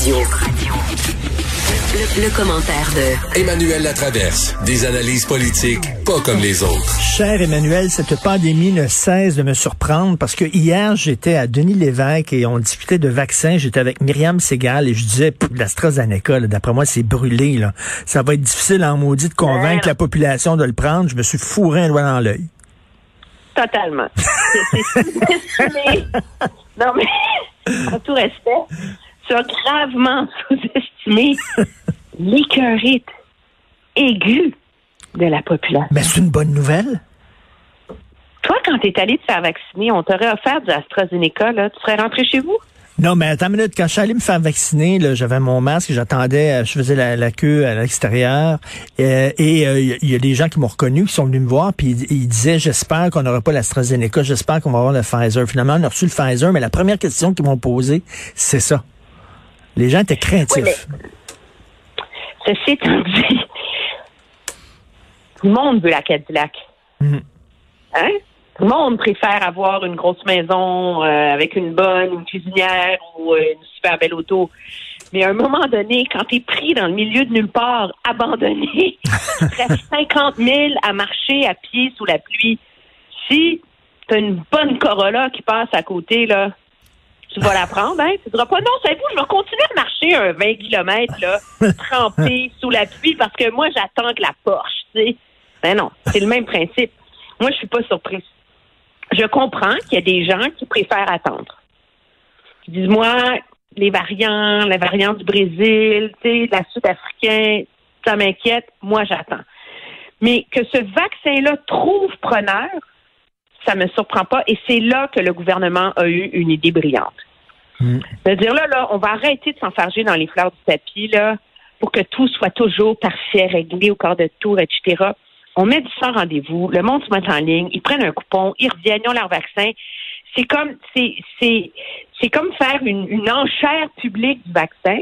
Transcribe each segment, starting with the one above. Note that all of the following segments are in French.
Radio. Le, commentaire de Emmanuel Latraverse. Des analyses politiques pas comme les autres. Cher Emmanuel, cette pandémie ne cesse de me surprendre parce que hier, j'étais à Denis Lévesque et on discutait de vaccins. J'étais avec Myriam Segal et je disais, l'AstraZeneca, d'après moi, c'est brûlé. Là. Ça va être difficile en maudit de convaincre la population de le prendre. Je me suis fourré un doigt dans l'œil. Totalement. non, mais en tout respect, tu as gravement sous-estimé l'écœurite aiguë de la population. Mais c'est une bonne nouvelle. Toi, quand tu es allé te faire vacciner, on t'aurait offert de AstraZeneca, là, tu serais rentré chez vous? Non, mais attends une minute. Quand je suis allé me faire vacciner, j'avais mon masque, j'attendais, euh, je faisais la, queue à l'extérieur. Euh, et il euh, y a des gens qui m'ont reconnu, qui sont venus me voir, puis ils, disaient, j'espère qu'on n'aura pas l'AstraZeneca, j'espère qu'on va avoir le Pfizer. Finalement, on a reçu le Pfizer, mais la première question qu'ils m'ont posée, c'est ça. Les gens étaient craintifs. ceci étant dit, tout le monde veut la Cadillac. Mhm. Hein? Tout le monde préfère avoir une grosse maison euh, avec une bonne, une cuisinière ou euh, une super belle auto. Mais à un moment donné, quand tu es pris dans le milieu de nulle part, abandonné, tu restes 50 000 à marcher à pied sous la pluie. Si tu as une bonne Corolla qui passe à côté, là, tu vas la prendre, hein? Tu diras pas, non, savez-vous, je vais continuer à marcher un 20 km, là, trempé sous la pluie parce que moi, j'attends que la Porsche, tu sais. Ben non, c'est le même principe. Moi, je suis pas surprise je comprends qu'il y a des gens qui préfèrent attendre. Qui disent, moi, les variants, la variante du Brésil, tu sais, la Sud-Africaine, ça m'inquiète, moi, j'attends. Mais que ce vaccin-là trouve preneur, ça me surprend pas. Et c'est là que le gouvernement a eu une idée brillante. Hmm. C'est-à-dire là, là, on va arrêter de s'enfarger dans les fleurs du tapis, là, pour que tout soit toujours parfait, réglé au quart de tour, etc. On met du sang rendez-vous, le monde se met en ligne, ils prennent un coupon, ils reviennent, ils ont leur vaccin. C'est comme c'est c'est c'est comme faire une, une enchère publique du vaccin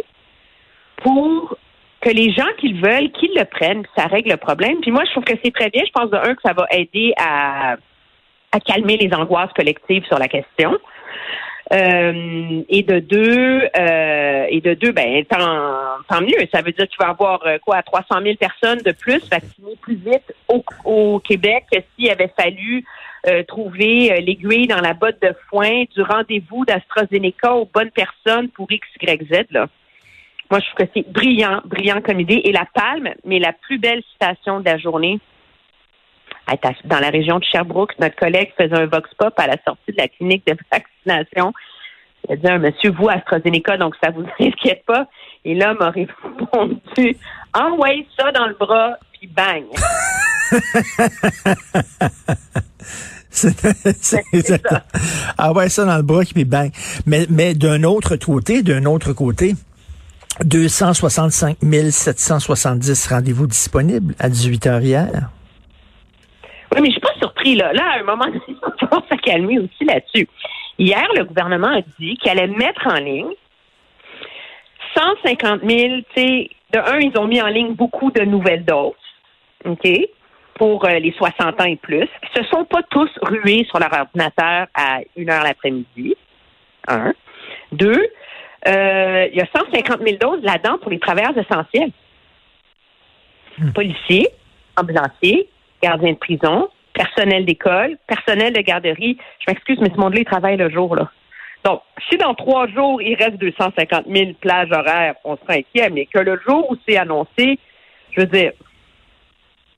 pour que les gens qui le veulent, qu'ils le prennent, ça règle le problème. Puis moi, je trouve que c'est très bien. Je pense de un que ça va aider à, à calmer les angoisses collectives sur la question. Euh, et de deux, euh, et de deux, ben tant, tant mieux. Ça veut dire qu'il va y avoir euh, quoi, 300 000 personnes de plus vaccinées plus vite au, Québec que s'il avait fallu trouver l'aiguille dans la botte de foin du rendez-vous d'AstraZeneca aux bonnes personnes pour X, Y, Z. Là. Moi, je trouve que c'est brillant, brillant comme idée. Et la palme, mais la plus belle citation de la journée, dans la région de Sherbrooke, notre collègue faisait un vox pop à la sortie de la clinique de vaccination. Il a dit un monsieur, vous, AstraZeneca, donc ça vous inquiète pas. Et l'homme a répondu, envoyez ça dans le bras, puis bang. c'est ça. Envoyez ça dans le bras, puis bang. Mais, mais d'un autre côté, d'un autre côté, 265 770 rendez-vous disponibles à 18 h hier. Oui, mais je suis pas surpris, là. Là, à un moment donné, on va se calmer aussi là-dessus. Hier, le gouvernement a dit qu'il allait mettre en ligne 150 000, tu sais, de un, ils ont mis en ligne beaucoup de nouvelles doses, OK, pour euh, les 60 ans et plus, qui se sont pas tous rués sur leur ordinateur à une heure l'après-midi. Un. Deux, euh, il y a 150 000 doses là-dedans pour les travailleurs essentiels. Hmm. Policiers, ambulanciers, gardiens de prison, personnel d'école, personnel de garderie. Je m'excuse, mais ce monde-là, il travaille le jour, là. Donc, si dans trois jours, il reste 250 000 plages horaires, on sera inquiet, mais que le jour où c'est annoncé, je veux dire,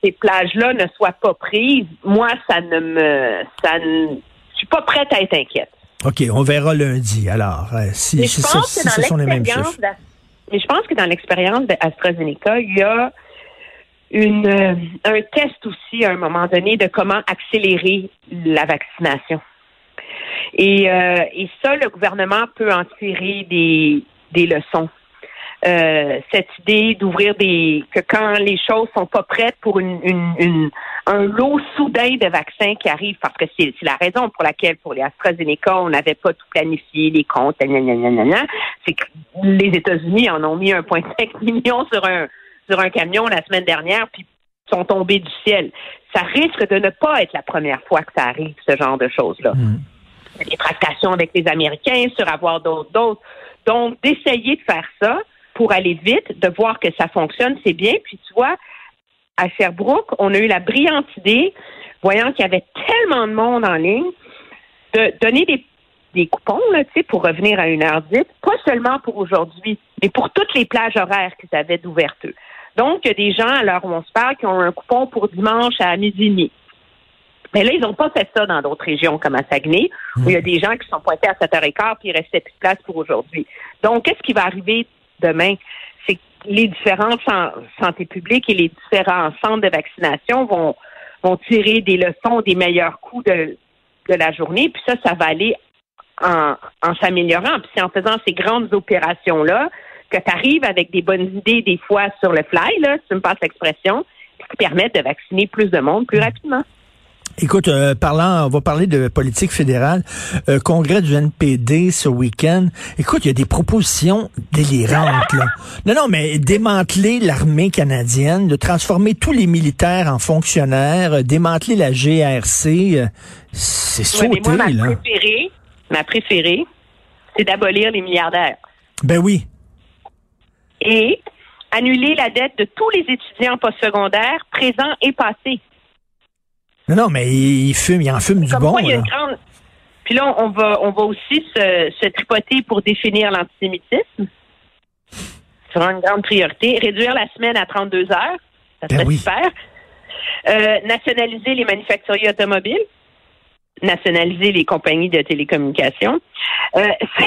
ces plages-là ne soient pas prises, moi, ça ne me, ça ne, je suis pas prête à être inquiète. OK, on verra lundi, alors, euh, si, si, ce sont les mêmes chiffres. Mais je pense que dans l'expérience d'AstraZeneca, il y a une, euh, un test aussi à un moment donné de comment accélérer la vaccination. Et, euh, et ça, le gouvernement peut en tirer des, des leçons. Euh, cette idée d'ouvrir des que quand les choses sont pas prêtes pour une, une, un lot soudain de vaccins qui arrive parce que c'est la raison pour laquelle pour les AstraZeneca on n'avait pas tout planifié les comptes c'est que les États-Unis en ont mis 1,5 million sur un sur un camion la semaine dernière, puis sont tombés du ciel. Ça risque de ne pas être la première fois que ça arrive, ce genre de choses-là. Mm. Des tractations avec les Américains sur avoir d'autres Donc, d'essayer de faire ça pour aller vite, de voir que ça fonctionne, c'est bien. Puis tu vois, à Sherbrooke, on a eu la brillante idée, voyant qu'il y avait tellement de monde en ligne, de donner des, des coupons là, pour revenir à une heure dite, pas seulement pour aujourd'hui, mais pour toutes les plages horaires qu'ils avaient d'ouverture. Donc, il y a des gens, à l'heure où on se parle, qui ont un coupon pour dimanche à midi et demi. Mais là, ils n'ont pas fait ça dans d'autres régions comme à Saguenay, où il y a des gens qui sont pointés à 7h15 puis il restait plus de place pour aujourd'hui. Donc, qu'est-ce qui va arriver demain? C'est que les différentes santé publique et les différents centres de vaccination vont, vont tirer des leçons des meilleurs coups de, de la journée. Puis ça, ça va aller en, en s'améliorant. Puis c'est en faisant ces grandes opérations-là que tu arrives avec des bonnes idées des fois sur le fly, là, si tu me passes l'expression, qui permettent de vacciner plus de monde plus rapidement. Écoute, euh, parlant, on va parler de politique fédérale. Euh, congrès du NPD ce week-end. Écoute, il y a des propositions délirantes. Là. Non, non, mais démanteler l'armée canadienne, de transformer tous les militaires en fonctionnaires, euh, démanteler la GRC, c'est sauté, moi, ma Préférée, ma préférée, c'est d'abolir les milliardaires. Ben oui. Et annuler la dette de tous les étudiants postsecondaires présents et passés. Non, non, mais il fume, il en fume du bon. Puis là, on va, on va aussi se, tripoter pour définir l'antisémitisme. C'est une grande priorité. Réduire la semaine à 32 heures. Ça ben serait super. Euh, nationaliser les manufacturiers automobiles. Nationaliser les compagnies de télécommunications. Euh,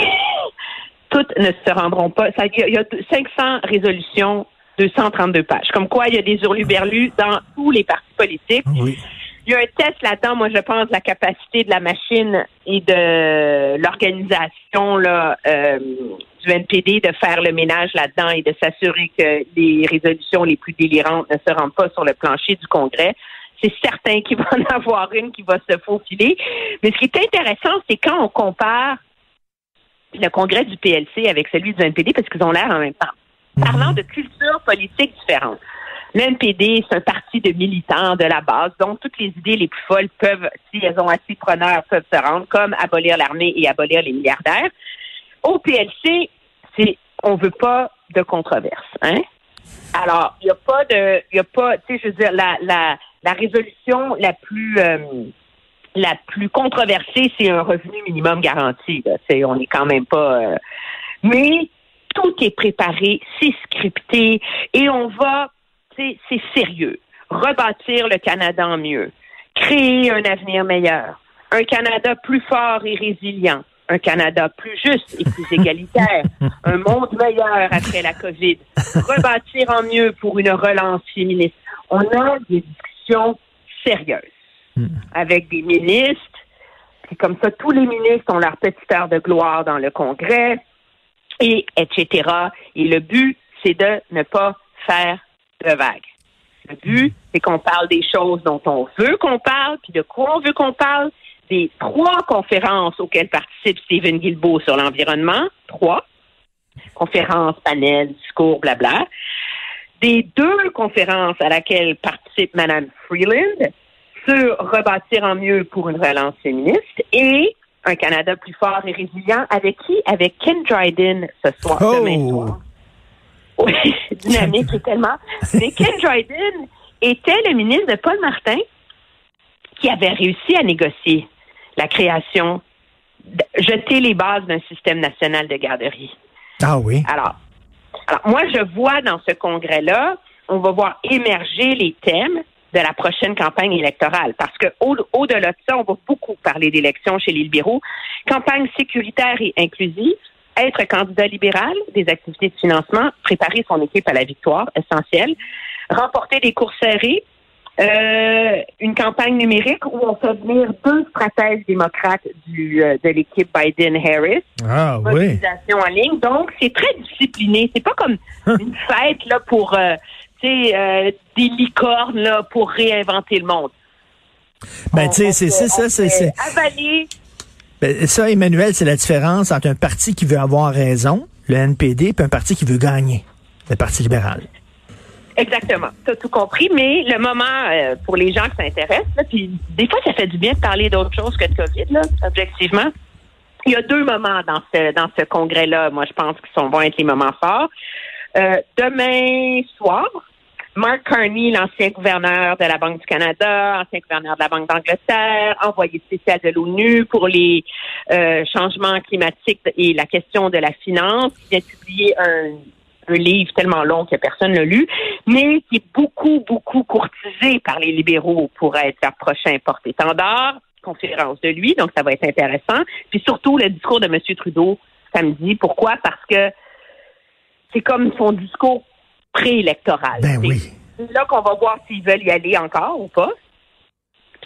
toutes ne se rendront pas. Il y, a 500 résolutions, 232 pages. Comme quoi, il y a des hurluberlus dans tous les partis politiques. Oui. Il y a un test là-dedans, moi je pense, la capacité de la machine et de l'organisation là euh, du NPD de faire le ménage là-dedans et de s'assurer que les résolutions les plus délirantes ne se rendent pas sur le plancher du Congrès. C'est certain qu'il va en avoir une qui va se faufiler. Mais ce qui est intéressant, c'est quand on compare le congrès du PLC avec celui du NPD, parce qu'ils ont l'air en même temps. Parlant mhm. de cultures politiques différentes. L'NPD, c'est un parti de militants de la base, donc toutes les idées les plus folles peuvent, si elles ont assez preneurs, peuvent se rendre, comme abolir l'armée et abolir les milliardaires. Au PLC, c'est on veut pas de controverse, hein? Alors, il n'y a pas de, il a pas, tu sais, je veux dire, la, la, la résolution la plus euh, la plus controversée, c'est un revenu minimum garanti. Là. On n'est quand même pas. Euh, mais tout est préparé, c'est scripté, et on va c'est sérieux. Rebâtir le Canada en mieux. Créer un avenir meilleur. Un Canada plus fort et résilient. Un Canada plus juste et plus égalitaire. un monde meilleur après la COVID. Rebâtir en mieux pour une relance féministe. On a des discussions sérieuses avec des ministres. Et comme ça, tous les ministres ont leur petite heure de gloire dans le Congrès, et etc. Et le but, c'est de ne pas faire de vague. Le but, c'est qu'on parle des choses dont on veut qu'on parle, puis de quoi on veut qu'on parle. Des trois conférences auxquelles participe Stephen Guilbeault sur l'environnement, trois conférences, panels, discours, blabla. Des deux conférences à laquelle participe Mme Freeland sur rebâtir en mieux pour une relance féministe et un Canada plus fort et résilient avec qui? Avec Ken Dryden ce soir, demain oh! soir. Oui, dynamique et tellement. Mais Ken Dryden était le ministre de Paul Martin qui avait réussi à négocier la création, jeter les bases d'un système national de garderie. Ah oui. Alors, alors, moi, je vois dans ce congrès-là, on va voir émerger les thèmes de la prochaine campagne électorale. Parce que au-delà de ça, on va beaucoup parler d'élections chez les libéraux. Campagne sécuritaire et inclusive, être candidat libéral, des activités de financement, préparer son équipe à la victoire, essentiel, remporter des courses serrées, euh, une campagne numérique où on fait venir deux stratèges démocrates du, euh, de l'équipe Biden-Harris. Ah oui. en ligne. Donc, c'est très discipliné. C'est pas comme une fête là pour euh, des licornes là, pour réinventer le monde. Ben, tu sais, c'est ça, c'est... Avaler ben, ça, Emmanuel, c'est la différence entre un parti qui veut avoir raison, le NPD, et un parti qui veut gagner, le Parti libéral. Exactement. Tu as tout compris, mais le moment euh, pour les gens qui s'intéressent, puis des fois, ça fait du bien de parler d'autre chose que de COVID, là, objectivement. il y a deux moments dans ce dans ce congrès-là, moi je pense qu'ils sont vont être les moments forts. Euh, demain soir, Mark Carney, l'ancien gouverneur de la Banque du Canada, ancien gouverneur de la Banque d'Angleterre, envoyé spécial de l'ONU pour les euh, changements climatiques et la question de la finance, qui vient publier un, livre tellement long que personne ne l'a lu, mais qui est beaucoup, beaucoup courtisé par les libéraux pour être leur prochain porte-étendard. Conférence de lui, donc ça va être intéressant. Puis surtout le discours de M. Trudeau samedi. Pourquoi? Parce que c'est comme son discours préélectoral. Ben oui. C'est là qu'on va voir s'ils veulent y aller encore ou pas.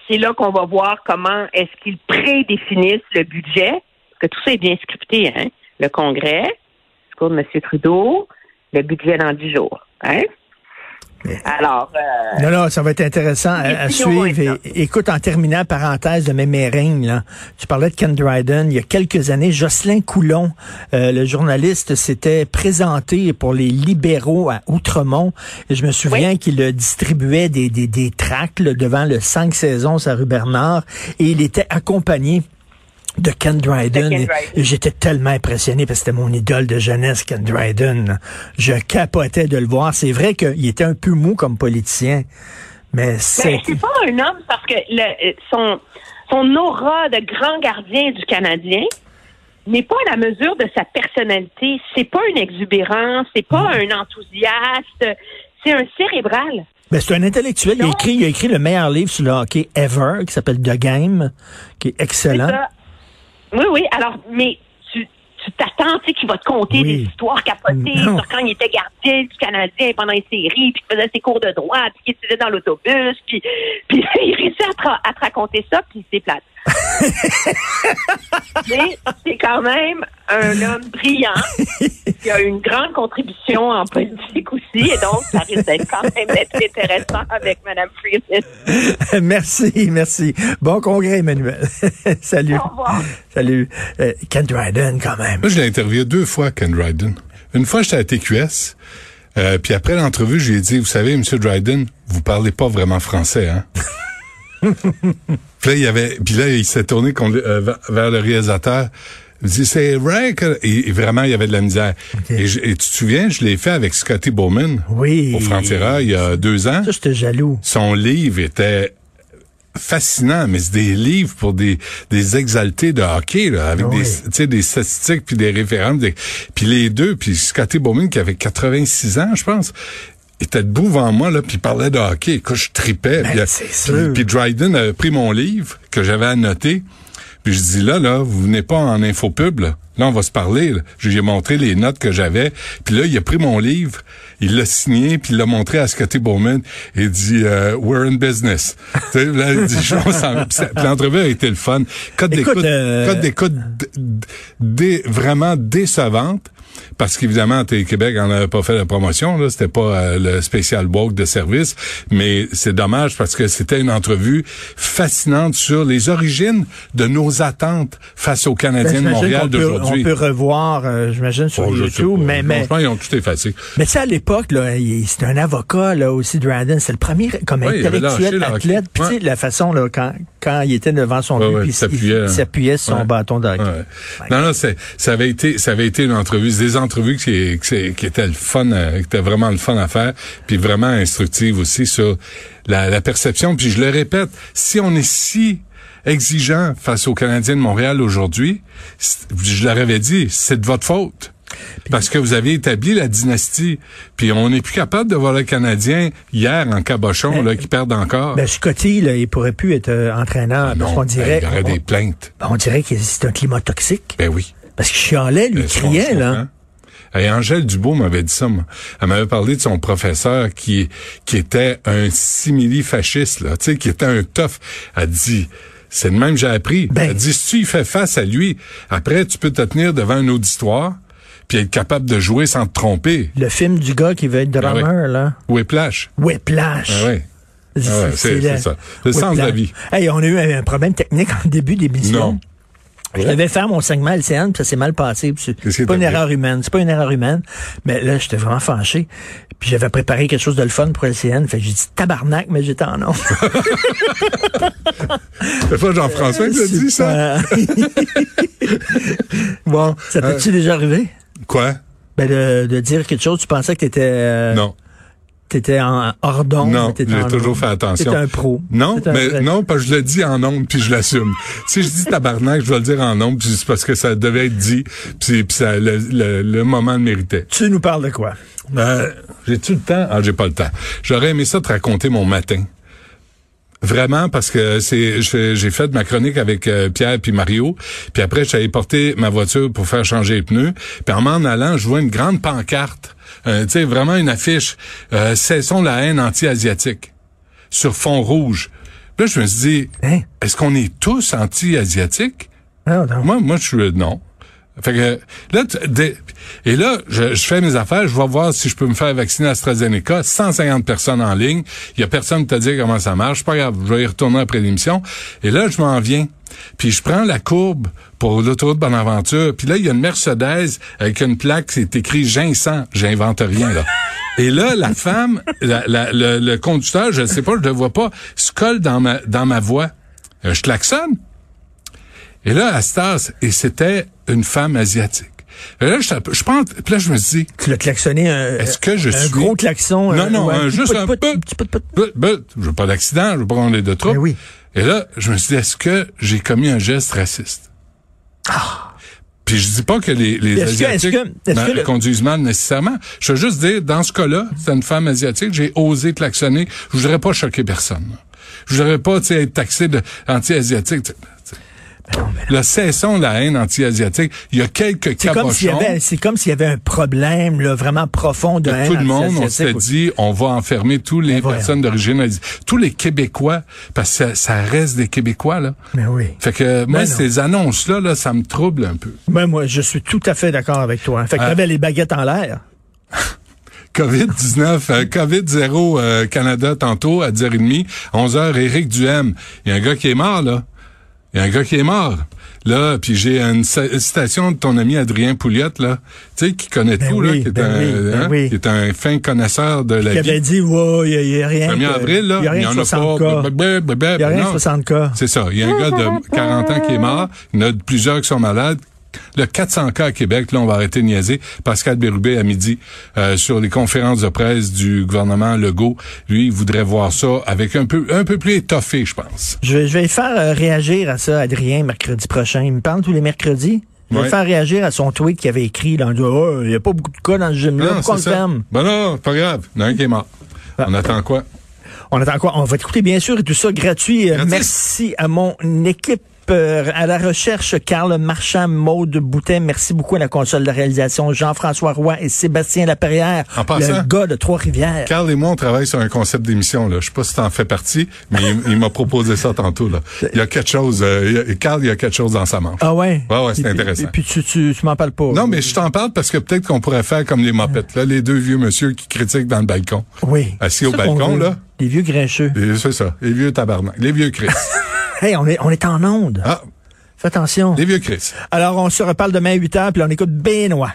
C'est là qu'on va voir comment est-ce qu'ils prédéfinissent le budget, parce que tout ça est bien scripté, hein? Le Congrès, le discours de M. Trudeau, le budget dans dix jours. Hein? Alors. Euh, non, non, ça va être intéressant à, à suivre. Et, écoute, en terminant, parenthèse de mes mérings, là, tu parlais de Ken Dryden. Il y a quelques années, Jocelyn Coulon, euh, le journaliste, s'était présenté pour les libéraux à Outremont. Et je me souviens qu'il distribuait des, des, des tracts devant le cinq saisons à rue Bernard. Et il était accompagné de Ken Dryden. Et, j'étais tellement impressionné parce que c'était mon idole de jeunesse, Ken Dryden. Je capotais de le voir. C'est vrai qu'il était un peu mou comme politicien, mais c'est... c'est pas un homme parce que le, son, son aura de grand gardien du Canadien n'est pas à la mesure de sa personnalité. C'est pas une exubérance, c'est pas un enthousiaste, c'est un cérébral. Ben, c'est un intellectuel. Il a, écrit, il a écrit le meilleur livre sur le hockey ever, qui s'appelle The Game, qui est excellent. Oui, oui. Alors, mais tu tu t'attends, tu sais, qu'il va te conter des histoires capotées sur quand il était gardien du Canadien pendant les séries, puis qu'il faisait ses cours de droit, puis qu'il étudiait dans l'autobus, puis, puis il réussit à te, raconter ça, puis c'est plate. Mais c'est quand même un homme brillant qui a une grande contribution en politique aussi, et donc ça risque d'être quand même intéressant avec Mme Freeman. merci, merci. Bon congrès, Emmanuel. Salut. Au revoir. Salut. Euh, Ken Dryden, quand même. Moi, je l'ai interviewé deux fois, Ken Dryden. Une fois, j'étais à TQS. Euh, puis après l'entrevue, je lui ai dit, vous savez, Monsieur Dryden, vous parlez pas vraiment français, hein? Puis là, il y avait, puis là, il s'est tourné euh, vers le réalisateur. Il dit, c'est vrai que, et, vraiment, il y avait de la misère. Et, tu te souviens, je l'ai fait avec Scotty Bowman. Oui. Au Frontiera, il y a deux ans. Ça, j'étais jaloux. Son livre était fascinant, mais c'est des livres pour des, des exaltés de hockey, là, avec des, des, des statistiques puis des références. Puis les deux, puis Scotty Bowman qui avait 86 ans, je pense, était debout devant moi, là, puis il parlait de hockey. Écoute, je tripais. Ben, puis, puis Dryden avait pris mon livre que j'avais annoté, puis je dis là, là, vous venez pas en infopub, là. Là, on va se parler. Je lui ai montré les notes que j'avais. Puis là, il a pris mon livre, il l'a signé, puis il l'a montré à Scotty Bowman. Et il dit euh, We're in business. là, il dit, l'entrevue a été le fun. Code d'écoute, euh... vraiment décevante parce qu'évidemment, Télé-Québec en avait pas fait la promotion, là, c'était pas euh, le spécial woke de service, mais c'est dommage parce que c'était une entrevue fascinante sur les origines de nos attentes face aux Canadiens de Montréal d'aujourd'hui. On peut revoir, euh, j'imagine, sur oh, YouTube, mais, mais... ils ont tout effacé. Mais tu à l'époque, là, c'était un avocat, là, aussi, Dryden. C'est le premier, comme intellectuel, athlète. Puis tu sais, la façon, là, quand, quand il était devant son but, puis il s'appuyait sur son bâton de Non, non, ça avait été, ça avait été une entrevue des entrevues qui, qui, qui étaient le fun, euh, qui vraiment le fun à faire, puis vraiment instructive aussi sur la, la perception. Puis je le répète, si on est si exigeant face aux Canadiens de Montréal aujourd'hui, je leur avais dit, c'est de votre faute. Parce que vous avez établi la dynastie, puis on n'est plus capable de voir le Canadien hier en cabochon là, qui perdent encore. Ben, Scotty, là, il pourrait plus être euh, entraîneur. Ah parce qu'on dirait, il y aurait des plaintes. On dirait que c'est un climat toxique. Ben oui. Parce que chialait, lui, ben, criait, là. Et Angèle Dubois m'avait dit ça. Elle m'avait parlé de son professeur qui qui était un simili-fasciste, là, tu sais, qui était un tough. Elle dit, c'est le même que j'ai appris. Ben, Elle dit, si tu y fais face à lui, après, tu peux te tenir devant un auditoire puis être capable de jouer sans te tromper. Le film du gars qui veut être drummer, ah ouais. là. Whiplash. Whiplash. Ah ouais. Ah c'est ça. C'est le sens de la vie. Hey, on a eu un problème technique en début d'émission. Non. Je devais faire mon segment LCN, puis ça s'est mal passé. C'est pas une erreur humaine. C'est pas une erreur humaine. Mais là, j'étais vraiment fâché. Puis j'avais préparé quelque chose de le fun pour LCN. Fait que j'ai dit tabarnak, mais j'étais en nom. C'est pas Jean-François qui l'a dit, ça? bon, ça Euh. t'est-tu déjà arrivé? Quoi? Ben, de, de dire quelque chose, tu pensais que t'étais, euh, Non. T'étais en hors d'onde. Non, j'ai toujours onde. fait attention. T'étais un pro. Non, un mais non, parce que je le dis en ondes puis je l'assume. si je dis tabarnak, je dois le dire en ondes puis c'est parce que ça devait être dit puis, puis ça, le, le, le moment le méritait. Tu nous parles de quoi? Euh, J'ai-tu le temps? Ah, j'ai pas le temps. J'aurais aimé ça te raconter mon matin. Vraiment, parce que c'est j'ai fait ma chronique avec euh, Pierre puis Mario, puis après j'allais porter ma voiture pour faire changer les pneus, puis en m'en allant, je vois une grande pancarte, euh, tu sais vraiment une affiche, euh, cessons la haine anti-asiatique sur fond rouge. Là, je me suis dit, Hein? est-ce qu'on est tous anti-asiatiques? Non, non. Moi, moi, je suis euh, non. Fait que là, tu- dès- et là, je, je fais mes affaires, je vais voir si je peux me faire vacciner à AstraZeneca. 150 personnes en ligne. Il y a personne qui t'a dit comment ça marche. Pas grave, je vais y retourner après l'émission. Et là, je m'en viens. Puis je prends la courbe pour l'autoroute Bonaventure. Puis là, il y a une Mercedes avec une plaque, c'est écrit Ginseng. J'invente rien, là. Et là, la femme, la- la- le, le conducteur, je ne sais pas, je le vois pas, se colle dans ma, dans ma voie. Euh, je klaxonne. Et là, Astas, et c'était une femme asiatique. Et là, je, je pense, puis là, je me suis dit, Tu l'as klaxonné un, Est-ce que je un suis- gros klaxon. Non, euh, non, ouais, un- petit juste pout, un peu. je veux pas d'accident, je veux pas qu'on ait de trop. Ben oui. Et là, je me suis dit, est-ce que j'ai commis un geste raciste? Puis je dis pas que les, les Est-ce que- est-ce Asiatiques que- est-ce ben, que le- conduisent mal nécessairement. Je veux juste dire, dans ce cas-là, c'est une femme asiatique, j'ai osé klaxonner. Je voudrais pas choquer personne. Je voudrais pas être taxé de anti-asiatique. Le cessons la haine anti-asiatique. Il y a quelques C'est comme s'il y cabochons. avait, c'est comme s'il y avait un problème là, vraiment profond de haine tout le monde, on s'était dit, on va enfermer tous les Ben personnes d'origine asiatique, tous les Québécois, parce que ça, ça reste des Québécois, là. Mais oui. Fait que moi, Ben ces annonces-là, là, ça me trouble un peu. Ben, moi, je suis tout à fait d'accord avec toi. Fait que t'avais les baguettes en l'air. COVID-19, euh, COVID-0 euh, Canada tantôt à 10h30, 11h, Éric Duhem. Il y a un gars qui est mort, là. Il y a un gars qui est mort. Là, puis j'ai une ci- citation de ton ami Adrien Pouliot, là, tu sais, qui connaît Ben tout, oui, là, qui est, ben un, oui, ben hein, oui. qui est un fin connaisseur de la Qui vie. avait dit, ouais, il n'y a, rien. 1er que- avril, là, Il n'y a rien en a 60 pas. Il n'y a rien de non. 60 cas. C'est ça. Il y a un gars de 40 ans qui est mort. Il y en a plusieurs qui sont malades. Le 400 cas à Québec, là, on va arrêter de niaiser. Pascal Bérubé, à midi, euh, sur les conférences de presse du gouvernement Legault, lui, il voudrait voir ça avec un peu, un peu plus étoffé, je pense. Je vais, je vais faire euh, réagir à ça, Adrien, mercredi prochain. Il me parle tous les mercredis. Je vais Ouais. faire réagir à son tweet qu'il avait écrit dans le oh, il n'y a pas beaucoup de cas dans ce gym-là. Pourquoi on le ferme? Ben non, pas grave. Il y en a un qui est mort. Ah. On attend quoi? On attend quoi? On va t'écouter, bien sûr, et tout ça gratuit. Euh. Merci à mon équipe. Euh, à la recherche, Carl Marchand, Maude Boutet, merci beaucoup à la console de réalisation, Jean-François Roy et Sébastien Laperrière, En passant- le gars de Trois-Rivières. Carl et moi, on travaille sur un concept d'émission. Je sais pas si t'en fais partie, mais il, il m'a proposé ça tantôt. Là. Il y a quelque chose. euh, il y a- Carl, il y a quelque chose dans sa manche. Ah ouais? Ouais, ouais, c'est intéressant. Et puis tu, tu, tu m'en parles pas. Non, mais je t'en parle parce que peut-être qu'on pourrait faire comme les mopettes, là, les deux vieux monsieur qui critiquent dans le balcon. Oui. Assis au balcon, là. Les vieux grincheux. C'est ça, les vieux tabarnak, les vieux Chris. Hey, on est, on est en onde. ah, Fais attention. les vieux Chris. Alors, on se reparle demain à 8 h, puis on écoute Benoît.